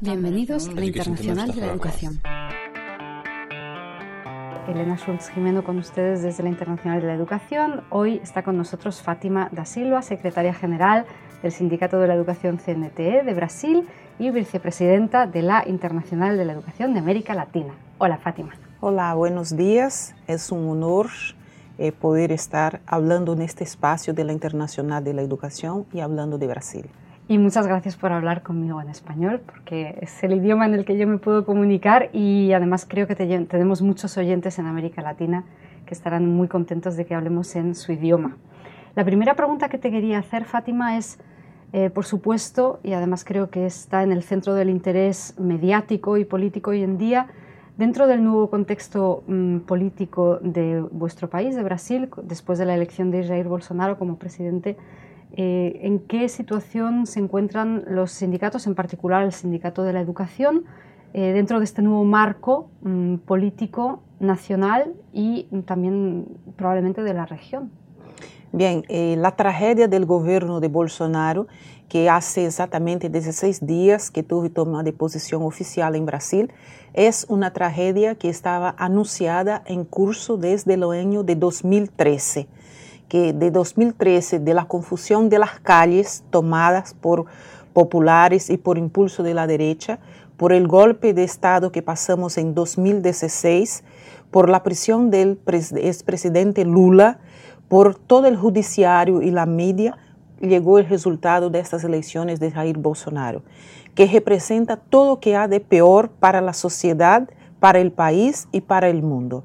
Bienvenidos a la Internacional de la Educación. Elena Schultz Jimeno con ustedes desde la Internacional de la Educación. Hoy está con nosotros Fátima da Silva, secretaria general del Sindicato de la Educación CNTE de Brasil y vicepresidenta de la Internacional de la Educación de América Latina. Hola Fátima. Hola, buenos días. Es un honor eh, poder estar hablando en este espacio de la Internacional de la Educación y hablando de Brasil. Y muchas gracias por hablar conmigo en español, porque es el idioma en el que yo me puedo comunicar y además creo que tenemos muchos oyentes en América Latina que estarán muy contentos de que hablemos en su idioma. La primera pregunta que te quería hacer, Fátima, es, eh, por supuesto, y además creo que está en el centro del interés mediático y político hoy en día, Dentro del nuevo contexto mm, político de vuestro país, de Brasil, después de la elección de Jair Bolsonaro como presidente, eh, ¿en qué situación se encuentran los sindicatos, en particular el Sindicato de la Educación, eh, dentro de este nuevo marco mm, político nacional y también probablemente de la región? Bien, eh, la tragedia del gobierno de Bolsonaro, que hace exactamente 16 días que tuve toma de posición oficial en Brasil, es una tragedia que estaba anunciada en curso desde el año de 2013, que de 2013, de la confusión de las calles tomadas por populares y por impulso de la derecha, por el golpe de Estado que pasamos en 2016, por la prisión del expresidente Lula, por todo el judiciario y la media, llegó el resultado de estas elecciones de Jair Bolsonaro que representa todo lo que ha de peor para la sociedad, para el país y para el mundo.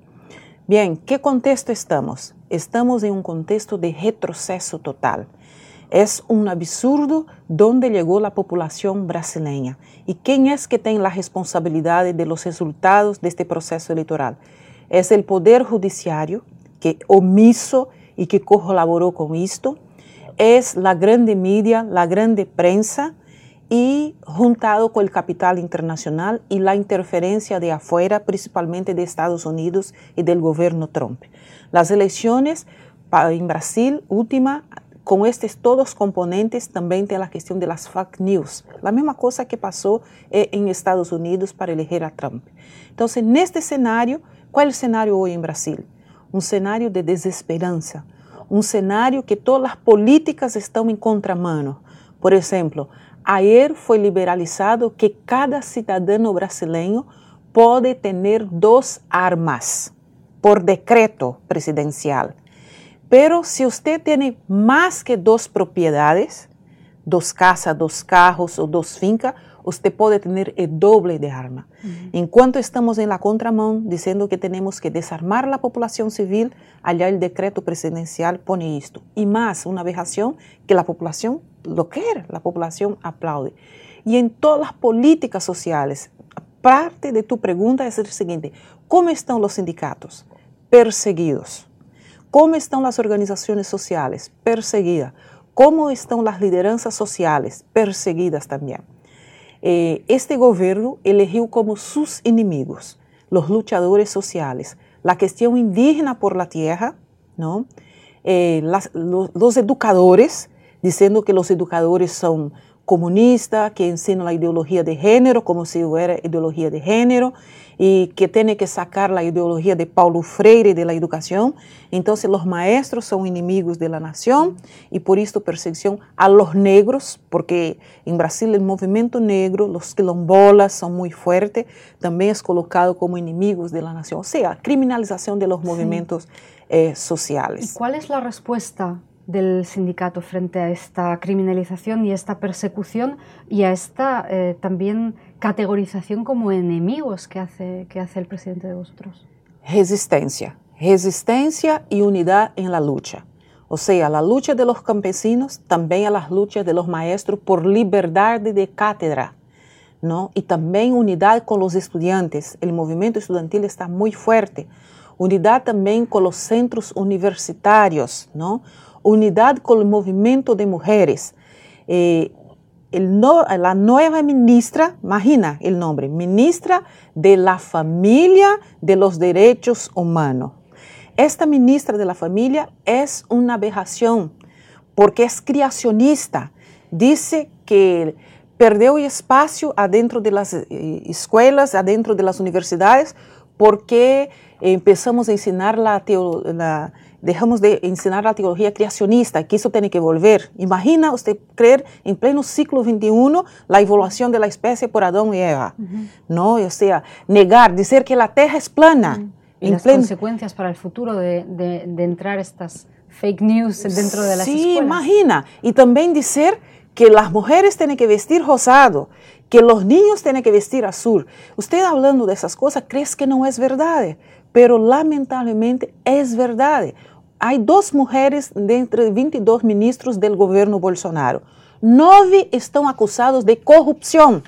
Bien, ¿qué contexto estamos? Estamos en un contexto de retroceso total. Es un absurdo dónde llegó la población brasileña y quién es que tiene la responsabilidad de los resultados de este proceso electoral. Es el Poder Judiciario, que omiso y que colaboró con esto, es la grande media, la grande prensa, y juntado con el capital internacional y la interferencia de afuera, principalmente de Estados Unidos y del gobierno Trump. Las elecciones en Brasil, última, con estos todos componentes, también tiene la cuestión de las fake news, la misma cosa que pasó eh, en Estados Unidos para elegir a Trump. Entonces, en este escenario, ¿cuál es el escenario hoy en Brasil? Un escenario de desesperanza, un escenario que todas las políticas están en contramano. Por ejemplo, Ayer foi liberalizado que cada cidadão brasileiro pode ter duas armas por decreto presidencial. Pero se você tem mais que duas propriedades, duas casas, dois carros ou duas fincas, você pode ter o doble de arma. Uhum. Enquanto estamos em la contramão, dizendo que temos que desarmar a população civil, allá o decreto presidencial põe isto. E mais, uma aberração que a população lo quiere, la población aplaude. Y en todas las políticas sociales, parte de tu pregunta es el siguiente, ¿cómo están los sindicatos? Perseguidos. ¿Cómo están las organizaciones sociales? Perseguidas. ¿Cómo están las lideranzas sociales? Perseguidas también. Eh, este gobierno eligió como sus enemigos los luchadores sociales, la cuestión indígena por la tierra, ¿no? Eh, los educadores, dizendo que os educadores são comunistas, que ensinam a ideologia de gênero como se fuera ideologia de gênero e que tem que sacar a ideologia de Paulo Freire de la educação. Então, os maestros são inimigos de la nação e por isso perseguição a los negros, porque em Brasil o movimento negro, os quilombolas são muito fortes, também é colocado como inimigos de la nação, ou seja, criminalização de los movimentos eh, sociais. E qual é a resposta del sindicato frente a esta criminalización y esta persecución y a esta eh, también categorización como enemigos que hace, que hace el presidente de vosotros? Resistencia, resistencia y unidad en la lucha. O sea, la lucha de los campesinos también a las luchas de los maestros por libertad de cátedra. ¿no? Y también unidad con los estudiantes. El movimiento estudiantil está muy fuerte. Unidad también con los centros universitarios, ¿no? Unidad con el movimiento de mujeres. Eh, la nueva ministra, imagina el nombre, ministra de la familia de los derechos humanos. esta ministra de la familia es una aberración porque es creacionista. Dice que perdeu espaço adentro das eh, escolas, adentro das universidades, porque começamos a ensinar a teoria, deixamos de ensinar a teologia criacionista, que isso tem que volver. Imagina você crer em pleno século 21 a evolução da espécie por Adão e Eva, uhum. não? Ou seja, negar, dizer que a Terra é plana. Uhum. E as pleno... consequências para o futuro de, de, de entrar estas fake news dentro das sí, escolas. Sim, imagina. E também dizer que las mujeres tienen que vestir rosado, que los niños tienen que vestir azul. Usted hablando de esas cosas cree que no es verdad, pero lamentablemente es verdad. Hay dos mujeres de entre 22 ministros del gobierno Bolsonaro. Nueve están acusados de corrupción.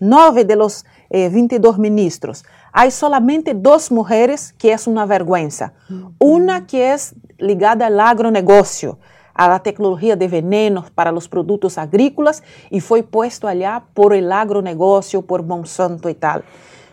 Nueve de los eh, 22 ministros. Hay solamente dos mujeres que es una vergüenza. Una que es ligada al agronegocio a la tecnología de venenos para los productos agrícolas y fue puesto allá por el agronegocio, por Monsanto y tal.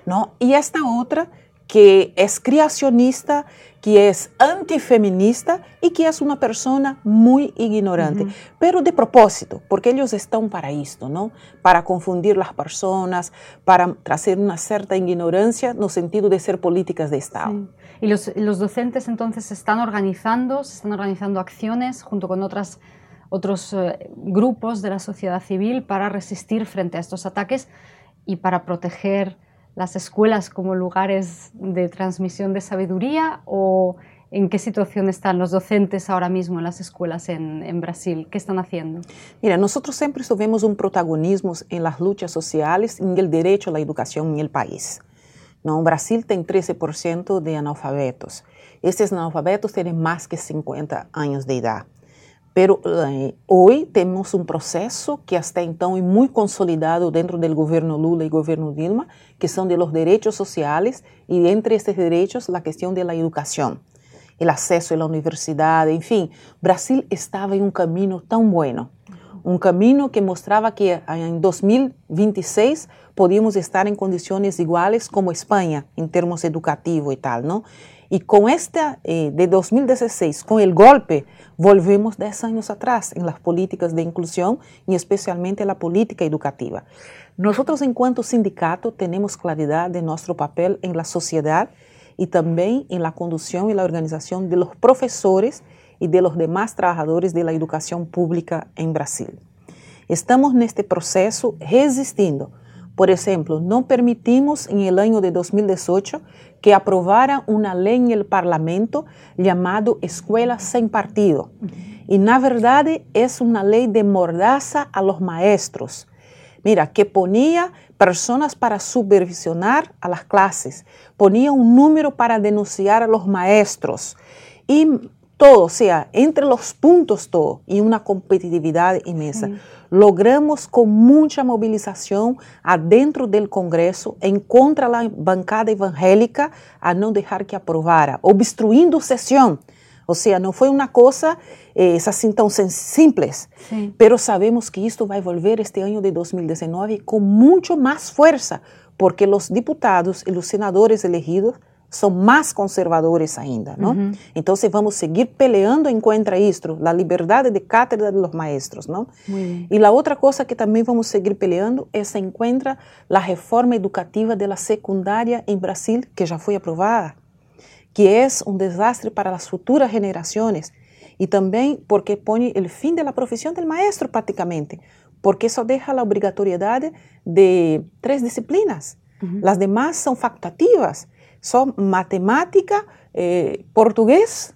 ¿no? Y esta otra que es creacionista, que es antifeminista y que es una persona muy ignorante, uh -huh. pero de propósito, porque ellos están para esto, ¿no? Para confundir las personas, para traer una cierta ignorancia no sentido de ser políticas de Estado. Sí. Y los, los, docentes entonces se están organizando, se están organizando acciones junto con otras, otros eh, grupos de la sociedad civil para resistir frente a estos ataques y para proteger las escuelas como lugares de transmisión de sabiduría o en qué situación están los docentes ahora mismo en las escuelas en, Brasil? ¿Qué están haciendo? Mira, nosotros siempre tuvimos un protagonismo en las luchas sociales, en el derecho a la educación en el país. No, Brasil tem 13% de analfabetos. Esses analfabetos têm mais que 50 anos de idade. Pero eh, hoje temos um processo que até então é muito consolidado dentro do governo Lula e governo Dilma, que são de los direitos sociais e entre esses direitos a questão da educação, o acesso à universidade, enfim, Brasil estava em um caminho tão bueno um caminho que mostrava que em 2026 podíamos estar em condições iguais como Espanha, em termos educativos e tal, não? E com esta eh, de 2016, com o golpe, volvemos 10 anos atrás em las políticas de inclusão e especialmente na política educativa. Nós, enquanto sindicato, temos claridade de nosso papel em la sociedade e também em la condução e la organização de los professores y de los demás trabajadores de la educación pública en Brasil. Estamos neste proceso resistindo. Por ejemplo, no permitimos en el año de 2018 que aprobara una ley en el Parlamento llamado Escuela Sin Partido. Y na verdade es una ley de mordaza a los maestros. Mira, que ponía personas para supervisionar a las clases, ponía un número para denunciar a los maestros y todo, o sea, entre los puntos todo y una competitividad inmensa. Sí. Logramos con mucha movilización adentro del Congreso en contra de la bancada evangélica a no dejar que aprobara, obstruyendo sesión. O sea, no fue una cosa eh, así tan simples, sí. pero sabemos que esto va a volver este año de 2019 con mucho más fuerza, porque los diputados y los senadores elegidos são mais conservadores ainda, não? Uhum. Então, vamos seguir peleando em contra isto, a liberdade de cátedra dos maestros, não? E a outra coisa que também vamos seguir peleando é se encontra a reforma educativa da secundária em Brasil, que já foi aprovada, que é um desastre para as futuras gerações e também porque põe o fim da profissão do maestro praticamente, porque só deixa a obrigatoriedade de três disciplinas. Uhum. As demais são facultativas son matemática, eh, portugués,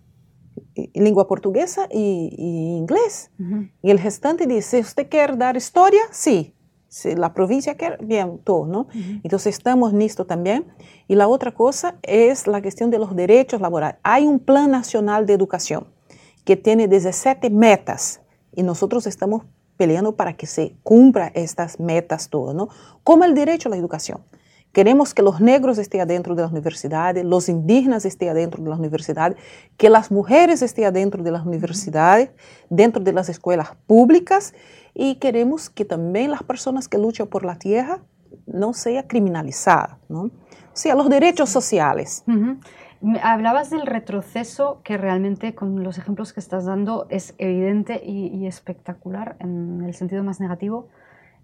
língua portuguesa y, y inglés. Uh -huh. Y el gestante dice, ¿usted quiere dar historia? Sí. Si la provincia quiere, bien, todo, ¿no? Uh -huh. Entonces estamos en esto también. Y la otra cosa es la cuestión de los derechos laborales. Hay un Plan Nacional de Educación que tiene 17 metas y nosotros estamos peleando para que se cumpla estas metas todas, ¿no? Como el derecho a la educación. Queremos que os negros estejam dentro da universidade, os indígenas estejam dentro da universidade, que as mulheres estejam dentro da universidade, dentro das escolas públicas e queremos que também as pessoas que lutam por la tierra não sejam criminalizadas, não? O sea, los derechos sociales. Uh -huh. Hablabas del retroceso que realmente con los ejemplos que estás dando es evidente y, espectacular en el sentido más negativo.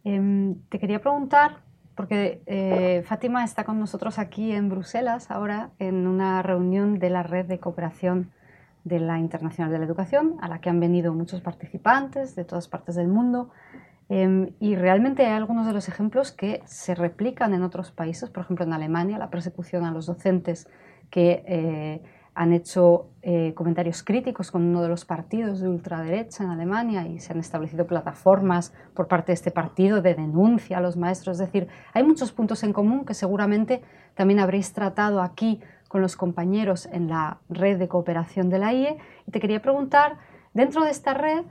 Em, te quería preguntar, porque eh, Fátima está con nosotros aquí en Bruselas ahora en una reunión de la red de cooperación de la Internacional de la Educación, a la que han venido muchos participantes de todas partes del mundo. Em, y realmente hay algunos de los ejemplos que se replican en otros países, por ejemplo en Alemania, la persecución a los docentes que eh, han hecho eh, comentarios críticos con uno de los partidos de ultraderecha en Alemania y se han establecido plataformas por parte de este partido de denuncia a los maestros. Es decir, hay muchos puntos en común que seguramente también habréis tratado aquí con los compañeros en la red de cooperación de la IE. Y te quería preguntar, dentro de esta red,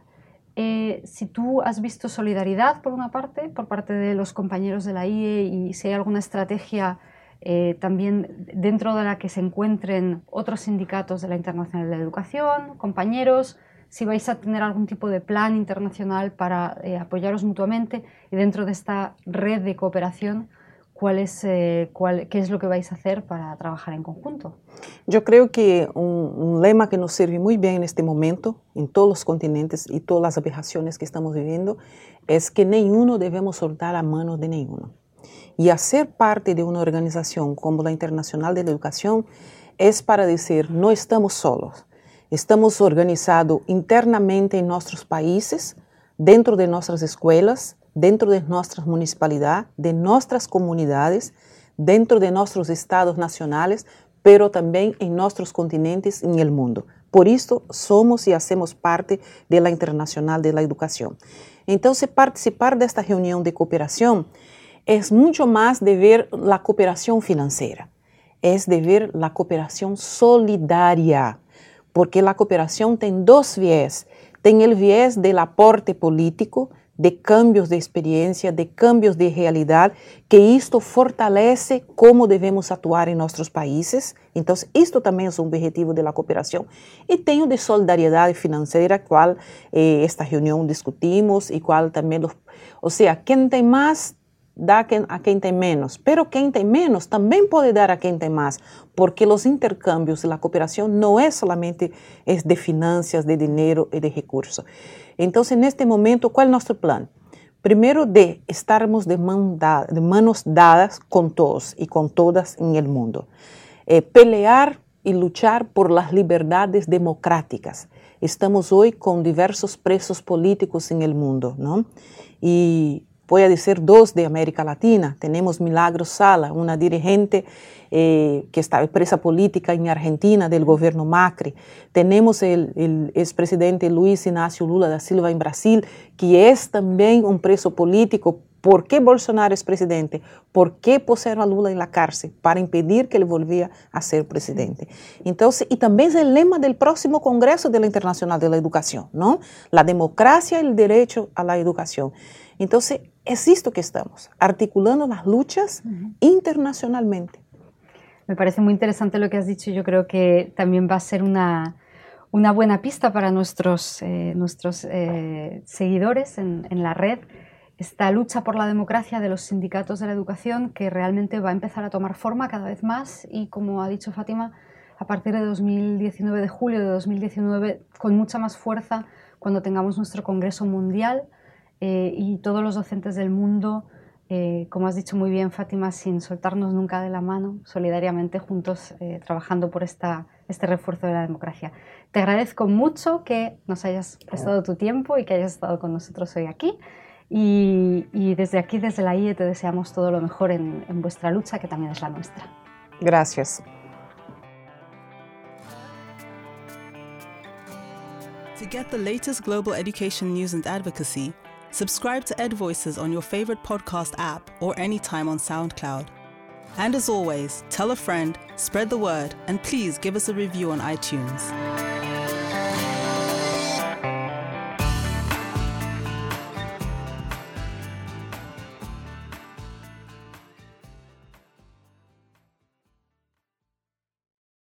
eh, si tú has visto solidaridad, por una parte, por parte de los compañeros de la IE y si hay alguna estrategia eh, también dentro de la que se encuentren otros sindicatos de la Internacional de la Educación, compañeros, si vais a tener algún tipo de plan internacional para eh, apoyaros mutuamente y dentro de esta red de cooperación, cuál es, eh, cuál, qué es lo que vais a hacer para trabajar en conjunto. Yo creo que un, un, lema que nos sirve muy bien en este momento, en todos los continentes y todas las aberraciones que estamos viviendo, es que ninguno debemos soltar a mano de ninguno. Y hacer parte de una organización como la Internacional de la Educación es para decir, no estamos solos, estamos organizados internamente en nuestros países, dentro de nuestras escuelas, dentro de nuestras municipalidades, de nuestras comunidades, dentro de nuestros estados nacionales, pero también en nuestros continentes y en el mundo. Por eso somos y hacemos parte de la Internacional de la Educación. Entonces, participar de esta reunión de cooperación es mucho más de ver la cooperación financiera, es de ver la cooperación solidaria, porque la cooperación tiene dos vías. Tiene el viés del aporte político, de cambios de experiencia, de cambios de realidad, que esto fortalece cómo debemos actuar en nuestros países. Entonces, esto también es un objetivo de la cooperación. Y tengo de solidaridad financiera, cual eh, esta reunión discutimos y cual también, los, o sea, quien tiene más da a quien tem menos, pero quien tem menos também pode dar a quem tem mais, porque os intercâmbios e a cooperação não é solamente es de finanças, de dinheiro e de recursos. Então, neste momento, qual é o nosso plano? Primeiro, de estarmos de, manos dadas com todos e com todas em el mundo. Eh, pelear e lutar por las liberdades democráticas. Estamos hoje com diversos presos políticos em el mundo, não? E puede ser dos de América Latina. Tenemos Milagro Sala, una dirigente eh, que está presa política en Argentina del gobierno Macri. Tenemos el, el expresidente Luis Inácio Lula da Silva en Brasil, que es también un preso político. ¿Por qué Bolsonaro es presidente? ¿Por qué pusieron a Lula en la cárcel? Para impedir que él volviera a ser presidente. Entonces, y también es el lema del próximo Congreso de la Internacional de la Educación, ¿no? La democracia y el derecho a la educación. Entonces, es esto que estamos, articulando las luchas internacionalmente. Me parece muy interesante lo que has dicho. Yo creo que también va a ser una, una buena pista para nuestros, eh, nuestros eh, seguidores en, en, la red. Esta lucha por la democracia de los sindicatos de la educación que realmente va a empezar a tomar forma cada vez más y, como ha dicho Fátima, a partir de 2019, de julio de 2019, con mucha más fuerza cuando tengamos nuestro Congreso Mundial eh, y todos los docentes del mundo, eh, como has dicho muy bien Fátima, sin soltarnos nunca de la mano, solidariamente juntos eh, trabajando por esta, este refuerzo de la democracia. Te agradezco mucho que nos hayas prestado tu tiempo y que hayas estado con nosotros hoy aquí. Y, y desde aquí, desde la IE, te deseamos todo lo mejor en, en vuestra lucha, que también es la nuestra. Gracias. To get the latest global education news and advocacy, Subscribe to Ed Voices on your favorite podcast app or anytime on SoundCloud. And as always, tell a friend, spread the word, and please give us a review on iTunes.